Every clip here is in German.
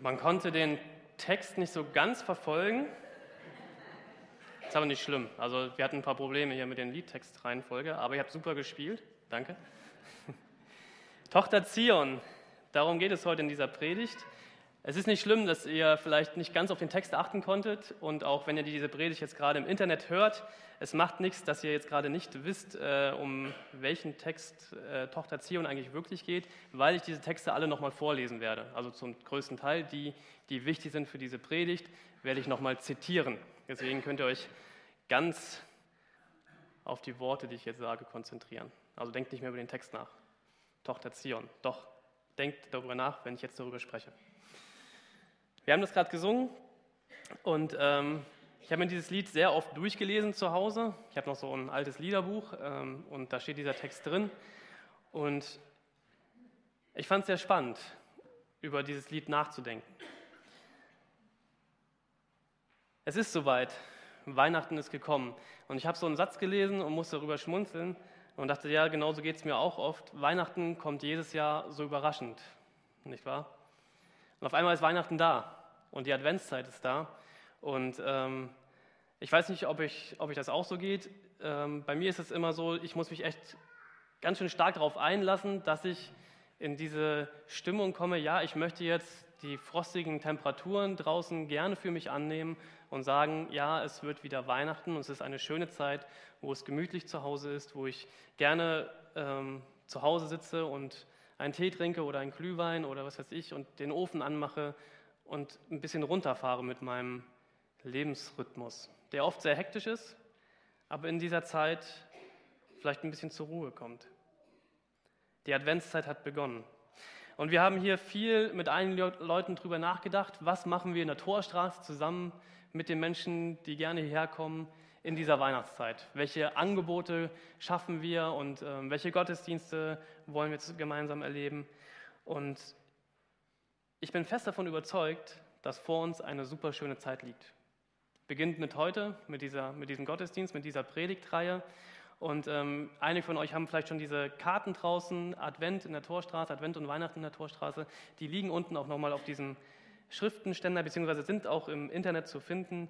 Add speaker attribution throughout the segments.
Speaker 1: Man konnte den Text nicht so ganz verfolgen. Ist aber nicht schlimm. Also wir hatten ein paar Probleme hier mit den Liedtextreihenfolge, aber ihr habt super gespielt. Danke. Tochter Zion, darum geht es heute in dieser Predigt. Es ist nicht schlimm, dass ihr vielleicht nicht ganz auf den Text achten konntet und auch wenn ihr diese Predigt jetzt gerade im Internet hört, es macht nichts, dass ihr jetzt gerade nicht wisst, äh, um welchen Text äh, Tochter Zion eigentlich wirklich geht, weil ich diese Texte alle nochmal vorlesen werde. Also zum größten Teil, die, die wichtig sind für diese Predigt, werde ich nochmal zitieren. Deswegen könnt ihr euch ganz auf die Worte, die ich jetzt sage, konzentrieren. Also denkt nicht mehr über den Text nach. Tochter Zion. Doch, denkt darüber nach, wenn ich jetzt darüber spreche. Wir haben das gerade gesungen und ähm, ich habe mir dieses Lied sehr oft durchgelesen zu Hause. Ich habe noch so ein altes Liederbuch ähm, und da steht dieser Text drin. Und ich fand es sehr spannend, über dieses Lied nachzudenken. Es ist soweit, Weihnachten ist gekommen. Und ich habe so einen Satz gelesen und musste darüber schmunzeln und dachte, ja, genau so geht es mir auch oft. Weihnachten kommt jedes Jahr so überraschend, nicht wahr? Und auf einmal ist Weihnachten da und die Adventszeit ist da. Und ähm, ich weiß nicht, ob, ich, ob ich das auch so geht. Ähm, bei mir ist es immer so, ich muss mich echt ganz schön stark darauf einlassen, dass ich in diese Stimmung komme, ja, ich möchte jetzt die frostigen Temperaturen draußen gerne für mich annehmen und sagen, ja, es wird wieder Weihnachten und es ist eine schöne Zeit, wo es gemütlich zu Hause ist, wo ich gerne ähm, zu Hause sitze und einen Tee trinke oder einen Glühwein oder was weiß ich und den Ofen anmache und ein bisschen runterfahre mit meinem Lebensrhythmus, der oft sehr hektisch ist, aber in dieser Zeit vielleicht ein bisschen zur Ruhe kommt. Die Adventszeit hat begonnen. Und wir haben hier viel mit einigen Leuten darüber nachgedacht, was machen wir in der Torstraße zusammen mit den Menschen, die gerne hierher kommen in dieser Weihnachtszeit. Welche Angebote schaffen wir und äh, welche Gottesdienste wollen wir gemeinsam erleben? Und ich bin fest davon überzeugt, dass vor uns eine super schöne Zeit liegt. Beginnt mit heute, mit, dieser, mit diesem Gottesdienst, mit dieser Predigtreihe. Und ähm, einige von euch haben vielleicht schon diese Karten draußen, Advent in der Torstraße, Advent und Weihnachten in der Torstraße. Die liegen unten auch nochmal auf diesem Schriftenständer, beziehungsweise sind auch im Internet zu finden.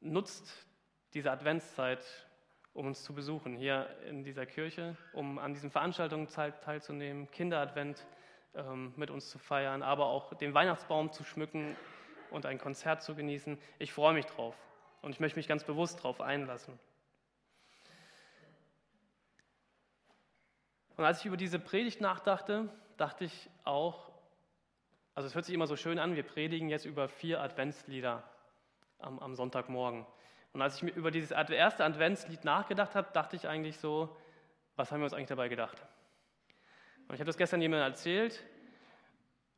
Speaker 1: Nutzt diese Adventszeit, um uns zu besuchen hier in dieser Kirche, um an diesen Veranstaltungen teilzunehmen, Kinderadvent ähm, mit uns zu feiern, aber auch den Weihnachtsbaum zu schmücken und ein Konzert zu genießen. Ich freue mich drauf und ich möchte mich ganz bewusst darauf einlassen. Und als ich über diese Predigt nachdachte, dachte ich auch, also es hört sich immer so schön an, wir predigen jetzt über vier Adventslieder am, am Sonntagmorgen. Und als ich mir über dieses erste Adventslied nachgedacht habe, dachte ich eigentlich so, was haben wir uns eigentlich dabei gedacht? Und ich habe das gestern jemandem erzählt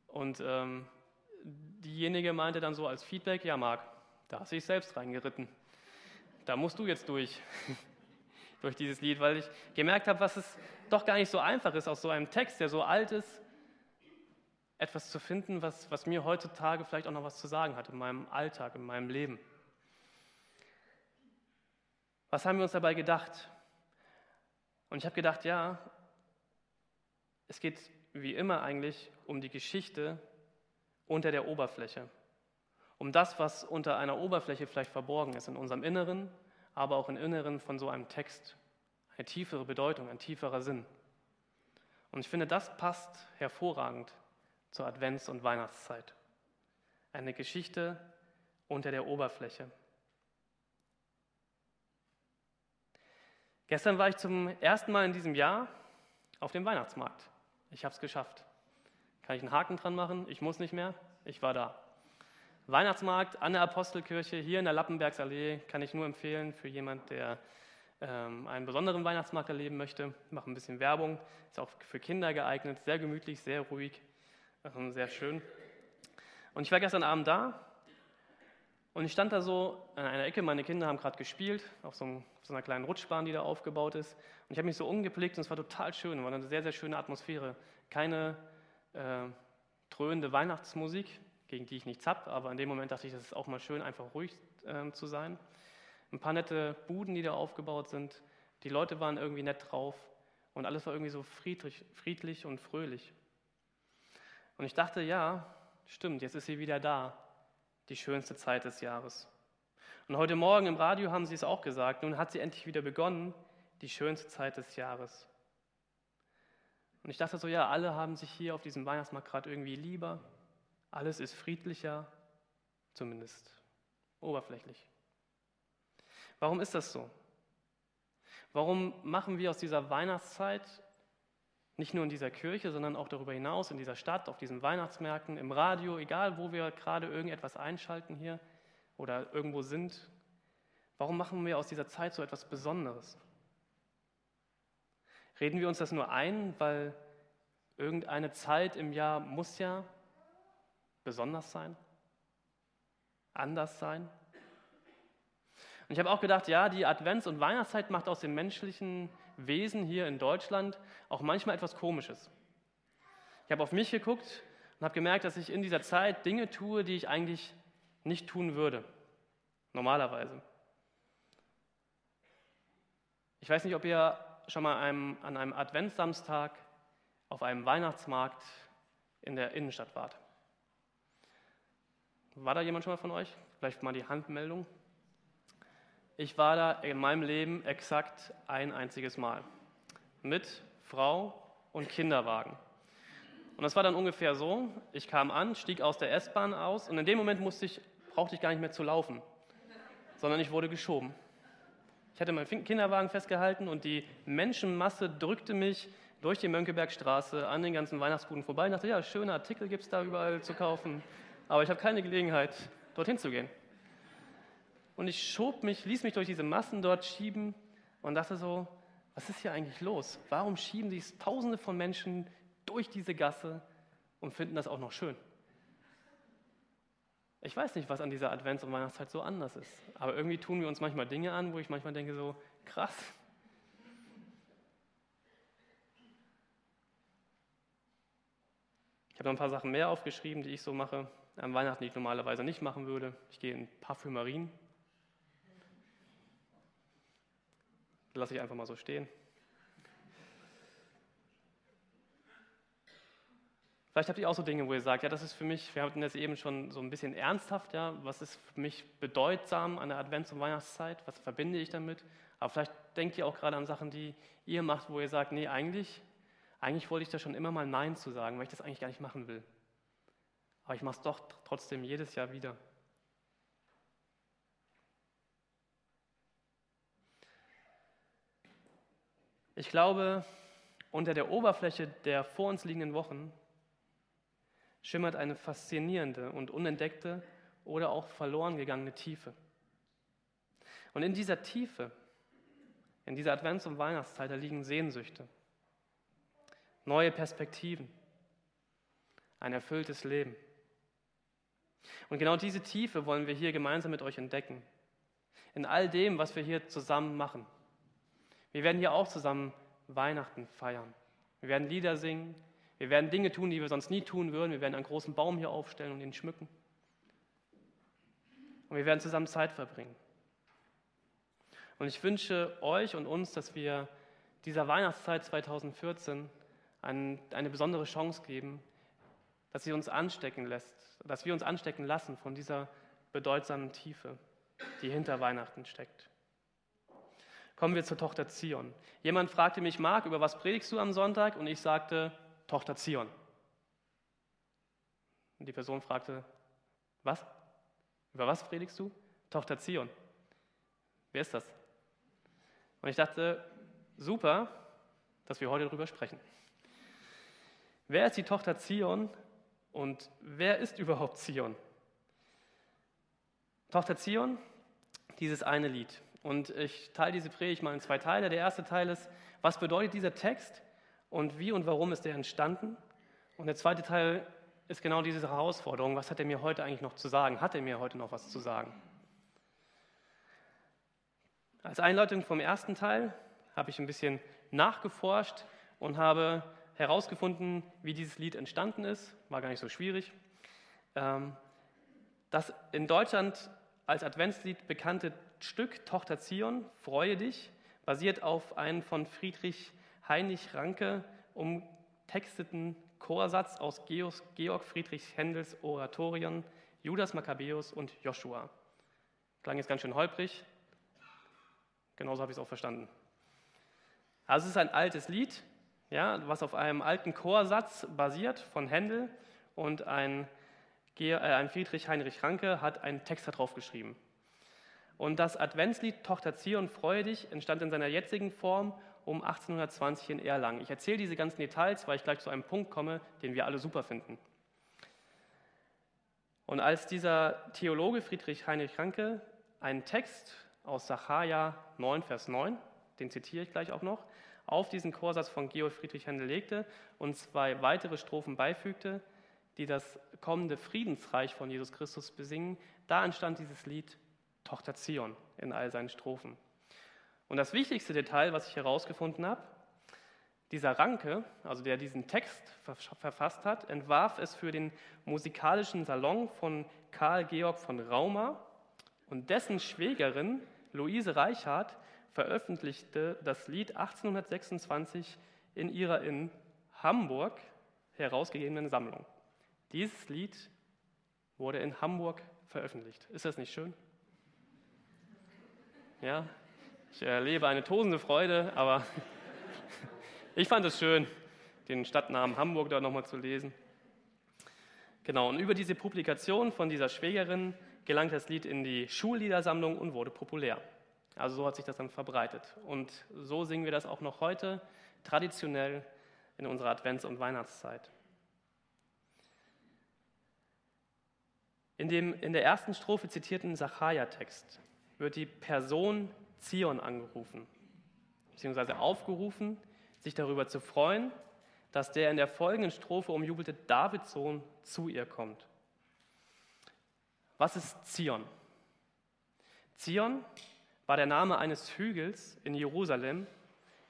Speaker 1: und ähm, diejenige meinte dann so als Feedback, ja Marc, da hast du dich selbst reingeritten. Da musst du jetzt durch, durch dieses Lied, weil ich gemerkt habe, was es doch gar nicht so einfach ist, aus so einem Text, der so alt ist, etwas zu finden, was, was mir heutzutage vielleicht auch noch was zu sagen hat in meinem Alltag, in meinem Leben. Was haben wir uns dabei gedacht? Und ich habe gedacht, ja, es geht wie immer eigentlich um die Geschichte unter der Oberfläche. Um das, was unter einer Oberfläche vielleicht verborgen ist, in unserem Inneren, aber auch im Inneren von so einem Text. Eine tiefere Bedeutung, ein tieferer Sinn. Und ich finde, das passt hervorragend zur Advents- und Weihnachtszeit. Eine Geschichte unter der Oberfläche. Gestern war ich zum ersten Mal in diesem Jahr auf dem Weihnachtsmarkt. Ich habe es geschafft. Kann ich einen Haken dran machen? Ich muss nicht mehr. Ich war da. Weihnachtsmarkt an der Apostelkirche hier in der Lappenbergsallee kann ich nur empfehlen für jemand, der ähm, einen besonderen Weihnachtsmarkt erleben möchte. Ich mache ein bisschen Werbung. Ist auch für Kinder geeignet. Sehr gemütlich, sehr ruhig, ähm, sehr schön. Und ich war gestern Abend da und ich stand da so an einer Ecke. Meine Kinder haben gerade gespielt auf so, einem, auf so, einer kleinen Rutschbahn, die da aufgebaut ist. Und ich habe mich so umgeblickt und es war total schön. Es war eine sehr, sehr schöne Atmosphäre. Keine äh, dröhnende Weihnachtsmusik, gegen die ich nichts habe, aber in dem Moment dachte ich, das ist auch mal schön, einfach ruhig äh, zu sein. Ein paar nette Buden, die da aufgebaut sind. Die Leute waren irgendwie nett drauf und alles war irgendwie so friedlich, friedlich und fröhlich. Und ich dachte, ja, stimmt, jetzt ist sie wieder da, die schönste Zeit des Jahres. Und heute Morgen im Radio haben sie es auch gesagt, nun hat sie endlich wieder begonnen, die schönste Zeit des Jahres. Und ich dachte so, ja, alle haben sich hier auf diesem Weihnachtsmarkt gerade irgendwie lieber, alles ist friedlicher, zumindest oberflächlich. Warum ist das so? Warum machen wir aus dieser Weihnachtszeit nicht nur in dieser Kirche, sondern auch darüber hinaus, in dieser Stadt, auf diesen Weihnachtsmärkten, im Radio, egal wo wir gerade irgendetwas einschalten hier oder irgendwo sind, warum machen wir aus dieser Zeit so etwas Besonderes? Reden wir uns das nur ein, weil irgendeine Zeit im Jahr muss ja besonders sein, anders sein? Und ich habe auch gedacht, ja, die Advents- und Weihnachtszeit macht aus dem menschlichen Wesen hier in Deutschland auch manchmal etwas Komisches. Ich habe auf mich geguckt und habe gemerkt, dass ich in dieser Zeit Dinge tue, die ich eigentlich nicht tun würde, normalerweise. Ich weiß nicht, ob ihr schon mal einem, an einem Adventssamstag auf einem Weihnachtsmarkt in der Innenstadt wart. War da jemand schon mal von euch? Vielleicht mal die Handmeldung. Ich war da in meinem Leben exakt ein einziges Mal mit Frau und Kinderwagen. Und das war dann ungefähr so, ich kam an, stieg aus der S-Bahn aus und in dem Moment musste ich, brauchte ich gar nicht mehr zu laufen, sondern ich wurde geschoben. Ich hatte meinen Kinderwagen festgehalten und die Menschenmasse drückte mich durch die Mönckebergstraße an den ganzen Weihnachtsbuden vorbei. Ich dachte, ja, schöne Artikel gibt es da überall zu kaufen, aber ich habe keine Gelegenheit, dorthin zu gehen. Und ich schob mich, ließ mich durch diese Massen dort schieben und dachte so, was ist hier eigentlich los? Warum schieben sich Tausende von Menschen durch diese Gasse und finden das auch noch schön? Ich weiß nicht, was an dieser Advents- und Weihnachtszeit so anders ist, aber irgendwie tun wir uns manchmal Dinge an, wo ich manchmal denke so, krass. Ich habe noch ein paar Sachen mehr aufgeschrieben, die ich so mache, am Weihnachten, die ich normalerweise nicht machen würde. Ich gehe in Parfümerien, lasse ich einfach mal so stehen. Vielleicht habt ihr auch so Dinge, wo ihr sagt, ja, das ist für mich, wir hatten das eben schon so ein bisschen ernsthaft, ja, was ist für mich bedeutsam an der Advents- und Weihnachtszeit, was verbinde ich damit? Aber vielleicht denkt ihr auch gerade an Sachen, die ihr macht, wo ihr sagt, nee, eigentlich, eigentlich wollte ich da schon immer mal Nein zu sagen, weil ich das eigentlich gar nicht machen will. Aber ich mache es doch trotzdem jedes Jahr wieder. Ich glaube, unter der Oberfläche der vor uns liegenden Wochen schimmert eine faszinierende und unentdeckte oder auch verloren gegangene Tiefe. Und in dieser Tiefe, in dieser Advents- und Weihnachtszeit, da liegen Sehnsüchte, neue Perspektiven, ein erfülltes Leben. Und genau diese Tiefe wollen wir hier gemeinsam mit euch entdecken. In all dem, was wir hier zusammen machen. Wir werden hier auch zusammen Weihnachten feiern. Wir werden Lieder singen. Wir werden Dinge tun, die wir sonst nie tun würden. Wir werden einen großen Baum hier aufstellen und ihn schmücken. Und wir werden zusammen Zeit verbringen. Und ich wünsche euch und uns, dass wir dieser Weihnachtszeit 2014 eine besondere Chance geben, dass sie uns anstecken lässt, dass wir uns anstecken lassen von dieser bedeutsamen Tiefe, die hinter Weihnachten steckt. Kommen wir zur Tochter Zion. Jemand fragte mich, Marc, über was predigst du am Sonntag? Und ich sagte, Tochter Zion. Und die Person fragte, was? Über was predigst du? Tochter Zion. Wer ist das? Und ich dachte, super, dass wir heute darüber sprechen. Wer ist die Tochter Zion und wer ist überhaupt Zion? Tochter Zion, dieses eine Lied. Und ich teile diese Predigt mal in zwei Teile. Der erste Teil ist, was bedeutet dieser Text und wie und warum ist er entstanden? Und der zweite Teil ist genau diese Herausforderung. Was hat er mir heute eigentlich noch zu sagen? Hat er mir heute noch was zu sagen? Als Einleitung vom ersten Teil habe ich ein bisschen nachgeforscht und habe herausgefunden, wie dieses Lied entstanden ist. War gar nicht so schwierig. Ähm, das in Deutschland als Adventslied bekannte Stück Tochter Zion, Freue dich, basiert auf einem von Friedrich Heinrich Ranke umtexteten Chorsatz aus Georg Friedrich Händels Oratorien Judas Makkabäus und Joshua. Klang jetzt ganz schön holprig. Genauso habe ich es auch verstanden. Also es ist ein altes Lied, ja, was auf einem alten Chorsatz basiert von Händel und ein, äh, Friedrich Heinrich Ranke hat einen Text darauf geschrieben. Und das Adventslied Tochter Zion, freue dich entstand in seiner jetzigen Form um 1820 in Erlangen. Ich erzähle diese ganzen Details, weil ich gleich zu einem Punkt komme, den wir alle super finden. Und als dieser Theologe Friedrich Heinrich Ranke einen Text aus Sacharja 9, Vers 9, den zitiere ich gleich auch noch, auf diesen Chorsatz von Georg Friedrich Händel legte und zwei weitere Strophen beifügte, die das kommende Friedensreich von Jesus Christus besingen, da entstand dieses Lied Tochter Zion in all seinen Strophen. Und das wichtigste Detail, was ich herausgefunden habe, dieser Ranke, also der diesen Text verfasst hat, entwarf es für den musikalischen Salon von Karl Georg von Rauma und dessen Schwägerin Luise Reichardt veröffentlichte das Lied 1826 in ihrer in Hamburg herausgegebenen Sammlung. Dieses Lied wurde in Hamburg veröffentlicht. Ist das nicht schön? Ja, ich erlebe eine tosende Freude, aber ich fand es schön, den Stadtnamen Hamburg da nochmal zu lesen. Genau, und über diese Publikation von dieser Schwägerin gelangt das Lied in die Schulliedersammlung und wurde populär. Also so hat sich das dann verbreitet. Und so singen wir das auch noch heute, traditionell in unserer Advents- und Weihnachtszeit. In dem in der ersten Strophe zitierten Sacharja-Text wird die Person Zion angerufen, beziehungsweise aufgerufen, sich darüber zu freuen, dass der in der folgenden Strophe umjubelte Davids Sohn zu ihr kommt. Was ist Zion? Zion war der Name eines Hügels in Jerusalem,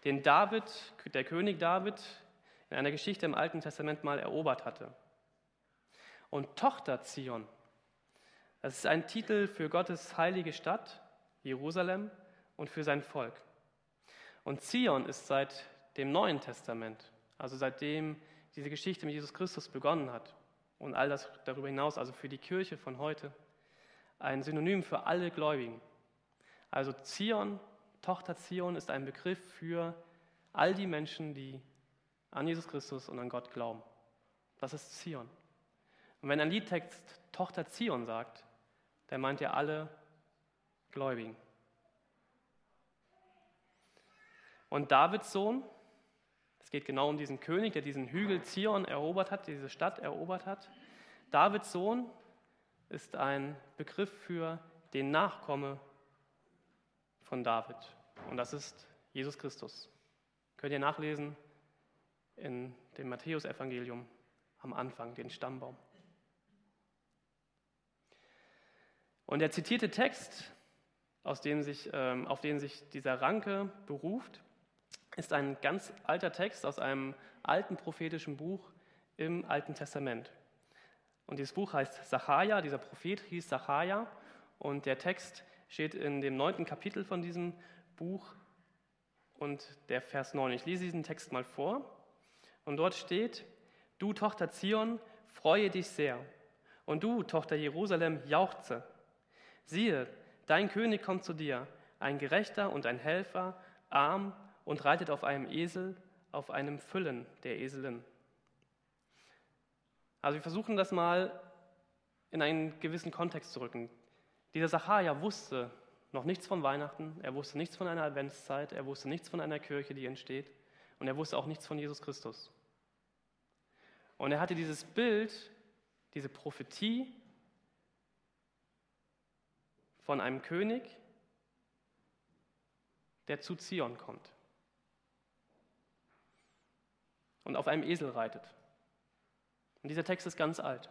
Speaker 1: den David, der König David, in einer Geschichte im Alten Testament mal erobert hatte. Und Tochter Zion, das ist ein Titel für Gottes heilige Stadt, Jerusalem, und für sein Volk. Und Zion ist seit dem Neuen Testament, also seitdem diese Geschichte mit Jesus Christus begonnen hat und all das darüber hinaus, also für die Kirche von heute, ein Synonym für alle Gläubigen. Also Zion, Tochter Zion ist ein Begriff für all die Menschen, die an Jesus Christus und an Gott glauben. Das ist Zion. Und wenn ein Liedtext Tochter Zion sagt, dann meint er alle Gläubigen. Und Davids Sohn, es geht genau um diesen König, der diesen Hügel Zion erobert hat, diese Stadt erobert hat. Davids Sohn ist ein Begriff für den Nachkomme von David. Und das ist Jesus Christus. Könnt ihr nachlesen in dem Matthäusevangelium am Anfang, den Stammbaum. Und der zitierte Text, aus dem sich, ähm, auf den sich dieser Ranke beruft, ist ein ganz alter Text aus einem alten prophetischen Buch im Alten Testament. Und dieses Buch heißt Sacharja, dieser Prophet hieß Sacharja und der Text steht in dem neunten Kapitel von diesem Buch und der Vers 9. Ich lese diesen Text mal vor. Und dort steht, du Tochter Zion, freue dich sehr. Und du, Tochter Jerusalem, jauchze. Siehe, dein König kommt zu dir, ein Gerechter und ein Helfer, arm und reitet auf einem Esel, auf einem Füllen der Eselin. Also wir versuchen das mal in einen gewissen Kontext zu rücken. Dieser Sacharja wusste noch nichts von Weihnachten, er wusste nichts von einer Adventszeit, er wusste nichts von einer Kirche, die entsteht und er wusste auch nichts von Jesus Christus. Und er hatte dieses Bild, diese Prophetie von einem König, der zu Zion kommt und auf einem Esel reitet. Und dieser Text ist ganz alt.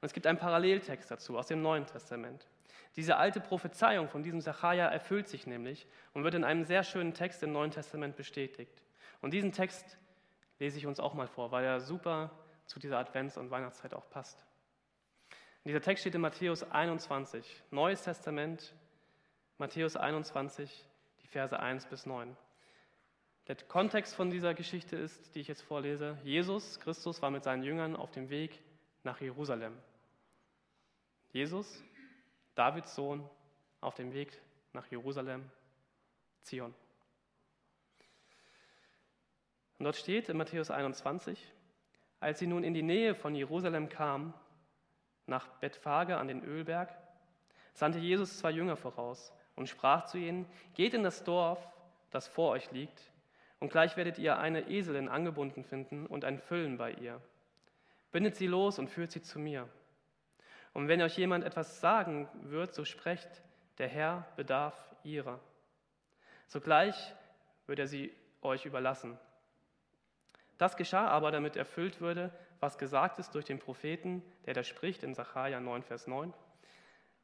Speaker 1: Und es gibt einen Paralleltext dazu aus dem Neuen Testament. Diese alte Prophezeiung von diesem Sacharja erfüllt sich nämlich und wird in einem sehr schönen Text im Neuen Testament bestätigt. Und diesen Text lese ich uns auch mal vor, weil er super zu dieser Advents- und Weihnachtszeit auch passt. Und dieser Text steht in Matthäus 21, Neues Testament, Matthäus 21, die Verse 1 bis 9. Der Kontext von dieser Geschichte ist, die ich jetzt vorlese, Jesus Christus war mit seinen Jüngern auf dem Weg nach Jerusalem. Jesus, Davids Sohn, auf dem Weg nach Jerusalem, Zion. Und dort steht in Matthäus 21, als sie nun in die Nähe von Jerusalem kamen, nach Bethphage an den Ölberg, sandte Jesus zwei Jünger voraus und sprach zu ihnen, geht in das Dorf, das vor euch liegt, und gleich werdet ihr eine Eselin angebunden finden und ein Füllen bei ihr. Bindet sie los und führt sie zu mir. Und wenn euch jemand etwas sagen wird, so sprecht, der Herr bedarf ihrer. Sogleich wird er sie euch überlassen. Das geschah aber, damit erfüllt würde, was gesagt ist durch den Propheten, der da spricht in Sacharja 9, Vers 9.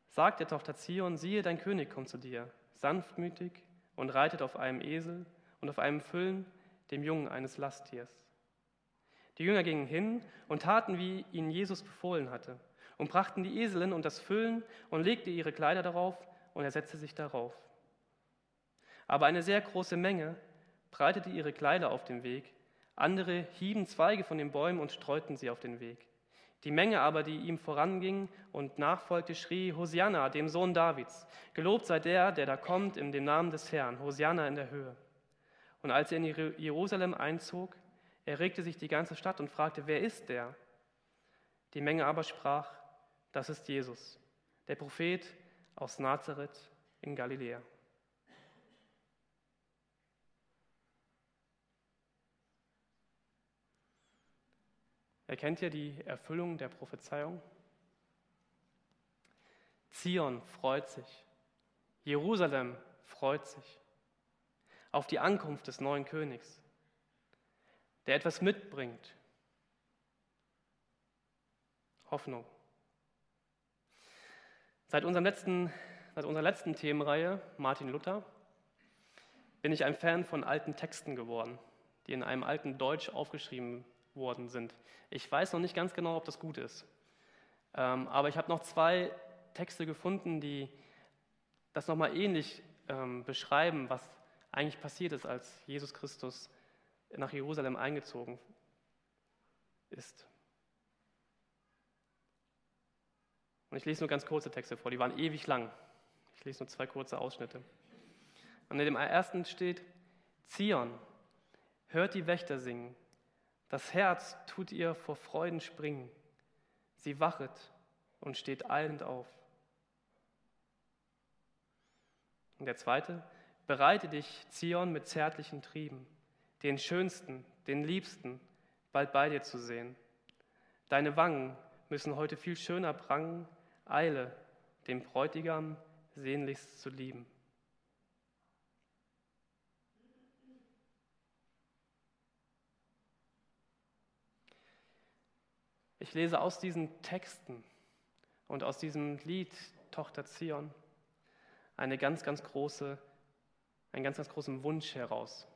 Speaker 1: Sagt der Tochter Zion, siehe, dein König kommt zu dir, sanftmütig und reitet auf einem Esel und auf einem Füllen, dem Jungen eines Lasttiers. Die Jünger gingen hin und taten, wie ihnen Jesus befohlen hatte, und brachten die Eselin und das Füllen und legte ihre Kleider darauf, und er setzte sich darauf. Aber eine sehr große Menge breitete ihre Kleider auf dem Weg, andere hieben Zweige von den Bäumen und streuten sie auf den Weg. Die Menge aber, die ihm voranging und nachfolgte, schrie, Hosianna, dem Sohn Davids, gelobt sei der, der da kommt in dem Namen des Herrn, Hosianna in der Höhe. Und als er in Jerusalem einzog, erregte sich die ganze Stadt und fragte, wer ist der? Die Menge aber sprach, das ist Jesus, der Prophet aus Nazareth in Galiläa. Erkennt ihr die Erfüllung der Prophezeiung? Zion freut sich, Jerusalem freut sich auf die Ankunft des neuen Königs, der etwas mitbringt. Hoffnung. Seit, unserem letzten, seit unserer letzten Themenreihe, Martin Luther, bin ich ein Fan von alten Texten geworden, die in einem alten Deutsch aufgeschrieben worden sind. Ich weiß noch nicht ganz genau, ob das gut ist. Ähm, aber ich habe noch zwei Texte gefunden, die das nochmal ähnlich ähm, beschreiben, was eigentlich passiert ist, als Jesus Christus nach Jerusalem eingezogen ist. Und ich lese nur ganz kurze Texte vor, die waren ewig lang. Ich lese nur zwei kurze Ausschnitte. Und in dem ersten steht, Zion, hört die Wächter singen, das Herz tut ihr vor Freuden springen, sie wachet und steht eilend auf. Und der zweite, bereite dich, Zion, mit zärtlichen Trieben, den schönsten, den liebsten, bald bei dir zu sehen. Deine Wangen müssen heute viel schöner prangen Eile, dem Bräutigam sehnlichst zu lieben. Ich lese aus diesen Texten und aus diesem Lied Tochter Zion eine ganz, ganz große, einen ganz, ganz großen Wunsch heraus.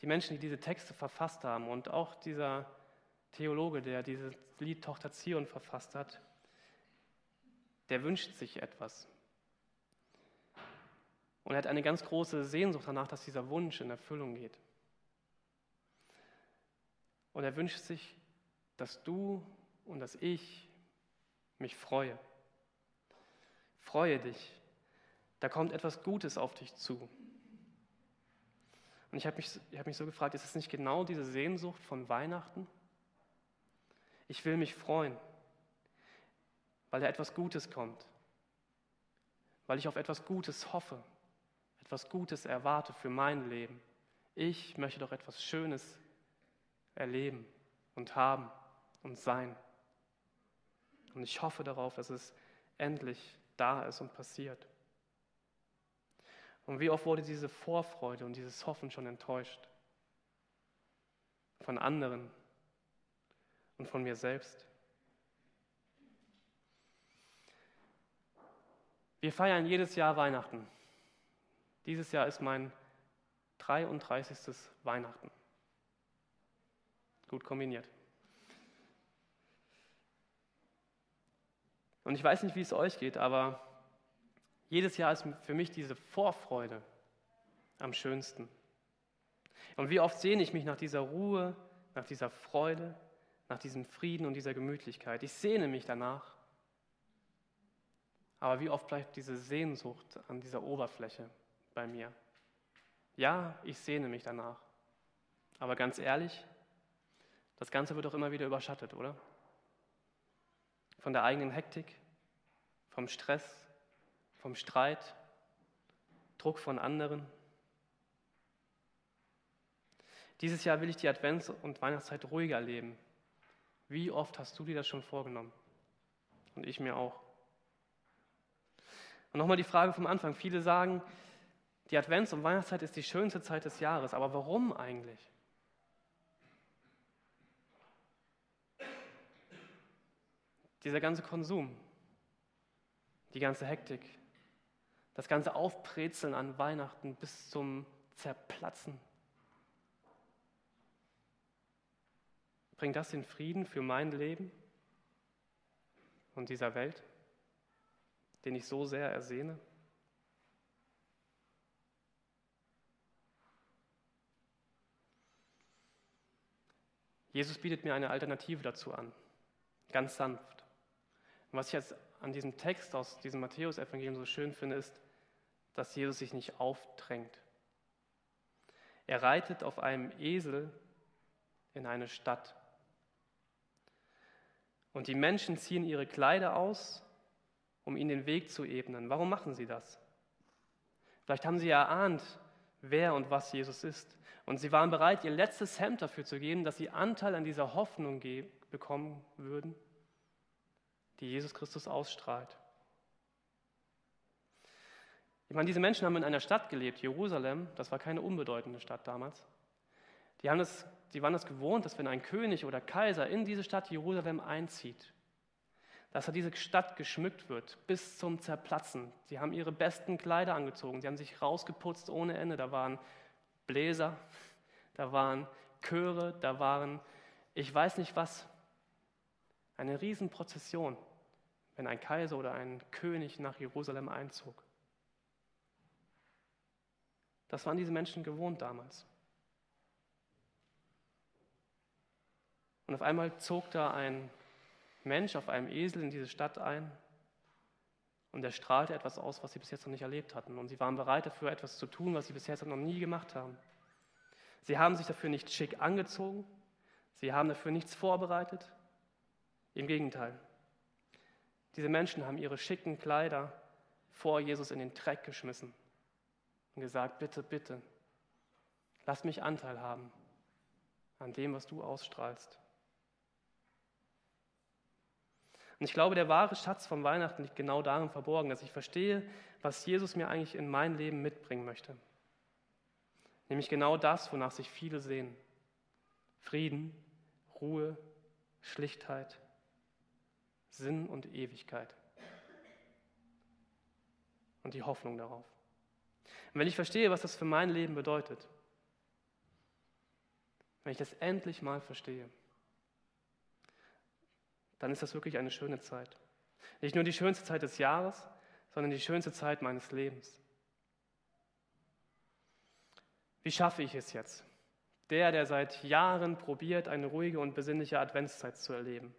Speaker 1: Die Menschen, die diese Texte verfasst haben und auch dieser Theologe, der dieses Lied Tochter Zion verfasst hat, der wünscht sich etwas. Und er hat eine ganz große Sehnsucht danach, dass dieser Wunsch in Erfüllung geht. Und er wünscht sich, dass du und dass ich mich freue. Freue dich. Da kommt etwas Gutes auf dich zu. Und ich habe mich, hab mich so gefragt, ist es nicht genau diese Sehnsucht von Weihnachten? Ich will mich freuen, weil da etwas Gutes kommt, weil ich auf etwas Gutes hoffe, etwas Gutes erwarte für mein Leben. Ich möchte doch etwas Schönes erleben und haben und sein. Und ich hoffe darauf, dass es endlich da ist und passiert. Und wie oft wurde diese Vorfreude und dieses Hoffen schon enttäuscht? Von anderen, und von mir selbst. Wir feiern jedes Jahr Weihnachten. Dieses Jahr ist mein 33. Weihnachten. Gut kombiniert. Und ich weiß nicht, wie es euch geht, aber jedes Jahr ist für mich diese Vorfreude am schönsten. Und wie oft sehne ich mich nach dieser Ruhe, nach dieser Freude, nach diesem Frieden und dieser Gemütlichkeit. Ich sehne mich danach. Aber wie oft bleibt diese Sehnsucht an dieser Oberfläche bei mir? Ja, ich sehne mich danach. Aber ganz ehrlich, das Ganze wird auch immer wieder überschattet, oder? Von der eigenen Hektik, vom Stress, vom Streit, Druck von anderen. Dieses Jahr will ich die Advents- und Weihnachtszeit ruhiger leben. Wie oft hast du dir das schon vorgenommen? Und ich mir auch. Und nochmal die Frage vom Anfang. Viele sagen, die Advents- und Weihnachtszeit ist die schönste Zeit des Jahres. Aber warum eigentlich? Dieser ganze Konsum, die ganze Hektik, das ganze Aufbrezeln an Weihnachten bis zum Zerplatzen. Bringt das den Frieden für mein Leben und dieser Welt, den ich so sehr ersehne? Jesus bietet mir eine Alternative dazu an, ganz sanft. Und was ich jetzt an diesem Text aus diesem Matthäus-Evangelium so schön finde, ist, dass Jesus sich nicht aufdrängt. Er reitet auf einem Esel in eine Stadt. Und die Menschen ziehen ihre Kleider aus, um ihnen den Weg zu ebnen. Warum machen sie das? Vielleicht haben sie erahnt, wer und was Jesus ist. Und sie waren bereit, ihr letztes Hemd dafür zu geben, dass sie Anteil an dieser Hoffnung bekommen würden, die Jesus Christus ausstrahlt. Ich meine, diese Menschen haben in einer Stadt gelebt, Jerusalem, das war keine unbedeutende Stadt damals. Die, haben das, die waren es gewohnt, dass wenn ein König oder Kaiser in diese Stadt Jerusalem einzieht, dass er diese Stadt geschmückt wird bis zum Zerplatzen. Sie haben ihre besten Kleider angezogen, sie haben sich rausgeputzt ohne Ende. Da waren Bläser, da waren Chöre, da waren, ich weiß nicht was, eine Riesenprozession, wenn ein Kaiser oder ein König nach Jerusalem einzog. Das waren diese Menschen gewohnt damals. Und auf einmal zog da ein Mensch auf einem Esel in diese Stadt ein und er strahlte etwas aus, was sie bis jetzt noch nicht erlebt hatten. Und sie waren bereit dafür, etwas zu tun, was sie bis jetzt noch nie gemacht haben. Sie haben sich dafür nicht schick angezogen, sie haben dafür nichts vorbereitet. Im Gegenteil. Diese Menschen haben ihre schicken Kleider vor Jesus in den Dreck geschmissen und gesagt, bitte, bitte, lass mich Anteil haben an dem, was du ausstrahlst. Und ich glaube, der wahre Schatz von Weihnachten liegt genau darin verborgen, dass ich verstehe, was Jesus mir eigentlich in mein Leben mitbringen möchte. Nämlich genau das, wonach sich viele sehen. Frieden, Ruhe, Schlichtheit, Sinn und Ewigkeit. Und die Hoffnung darauf. Und wenn ich verstehe, was das für mein Leben bedeutet, wenn ich das endlich mal verstehe, dann ist das wirklich eine schöne Zeit. Nicht nur die schönste Zeit des Jahres, sondern die schönste Zeit meines Lebens. Wie schaffe ich es jetzt? Der, der seit Jahren probiert, eine ruhige und besinnliche Adventszeit zu erleben.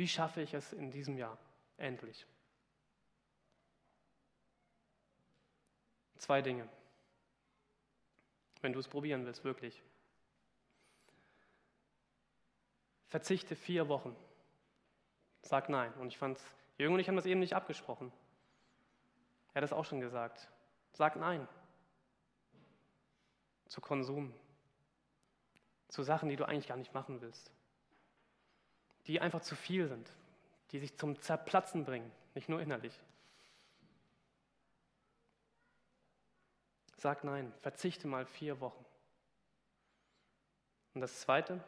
Speaker 1: Wie schaffe ich es in diesem Jahr? Endlich. Zwei Dinge. Wenn du es probieren willst, wirklich. Verzichte vier Wochen Sag nein. Und ich fand's, Jürgen und ich haben das eben nicht abgesprochen. Er hat es auch schon gesagt. Sag nein. Zu Konsum. Zu Sachen, die du eigentlich gar nicht machen willst. Die einfach zu viel sind. Die sich zum Zerplatzen bringen. Nicht nur innerlich. Sag nein. Verzichte mal vier Wochen. Und das Zweite,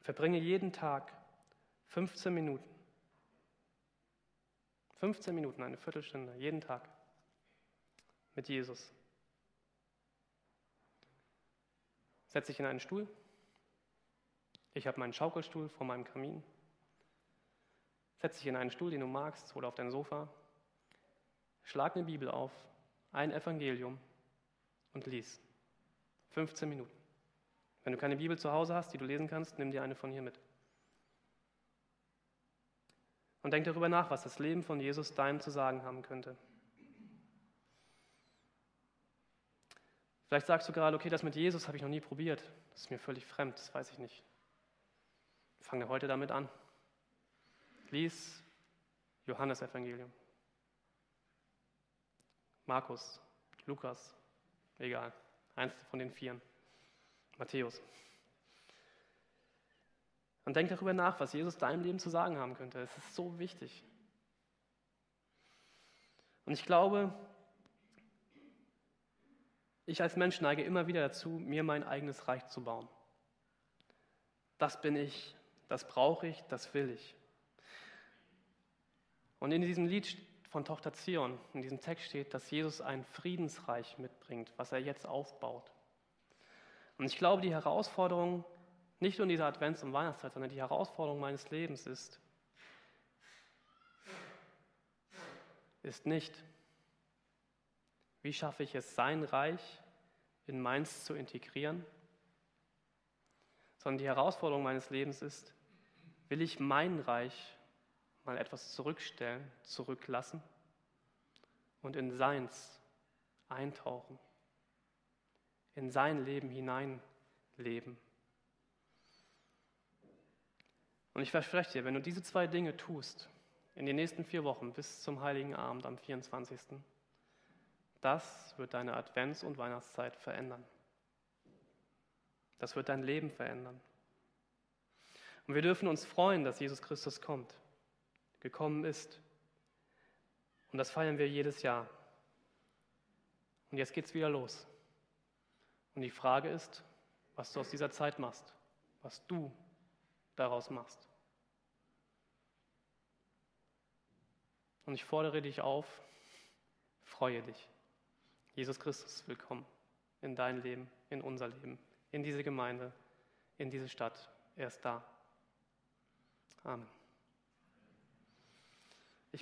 Speaker 1: verbringe jeden Tag 15 Minuten 15 Minuten, eine Viertelstunde, jeden Tag mit Jesus. Setz dich in einen Stuhl. Ich habe meinen Schaukelstuhl vor meinem Kamin. Setz dich in einen Stuhl, den du magst, oder auf dein Sofa. Schlag eine Bibel auf, ein Evangelium und lies. 15 Minuten. Wenn du keine Bibel zu Hause hast, die du lesen kannst, nimm dir eine von hier mit. Und denk darüber nach, was das Leben von Jesus deinem zu sagen haben könnte. Vielleicht sagst du gerade, okay, das mit Jesus habe ich noch nie probiert. Das ist mir völlig fremd, das weiß ich nicht. Fange heute damit an. Lies Johannes Evangelium. Markus, Lukas, egal, eins von den vieren. Matthäus. Und denk darüber nach, was Jesus deinem Leben zu sagen haben könnte. Es ist so wichtig. Und ich glaube, ich als Mensch neige immer wieder dazu, mir mein eigenes Reich zu bauen. Das bin ich, das brauche ich, das will ich. Und in diesem Lied von Tochter Zion, in diesem Text steht, dass Jesus ein Friedensreich mitbringt, was er jetzt aufbaut. Und ich glaube, die Herausforderung, nicht nur in dieser Advents- und Weihnachtszeit, sondern die Herausforderung meines Lebens ist, ist nicht, wie schaffe ich es, sein Reich in meins zu integrieren, sondern die Herausforderung meines Lebens ist, will ich mein Reich mal etwas zurückstellen, zurücklassen und in seins eintauchen in sein Leben hineinleben. Und ich verspreche dir, wenn du diese zwei Dinge tust, in den nächsten vier Wochen bis zum Heiligen Abend am 24. Das wird deine Advents- und Weihnachtszeit verändern. Das wird dein Leben verändern. Und wir dürfen uns freuen, dass Jesus Christus kommt, gekommen ist. Und das feiern wir jedes Jahr. Und jetzt geht es wieder los. Und die Frage ist, was du aus dieser Zeit machst, was du daraus machst. Und ich fordere dich auf, freue dich. Jesus Christus ist willkommen in dein Leben, in unser Leben, in diese Gemeinde, in diese Stadt. Er ist da. Amen.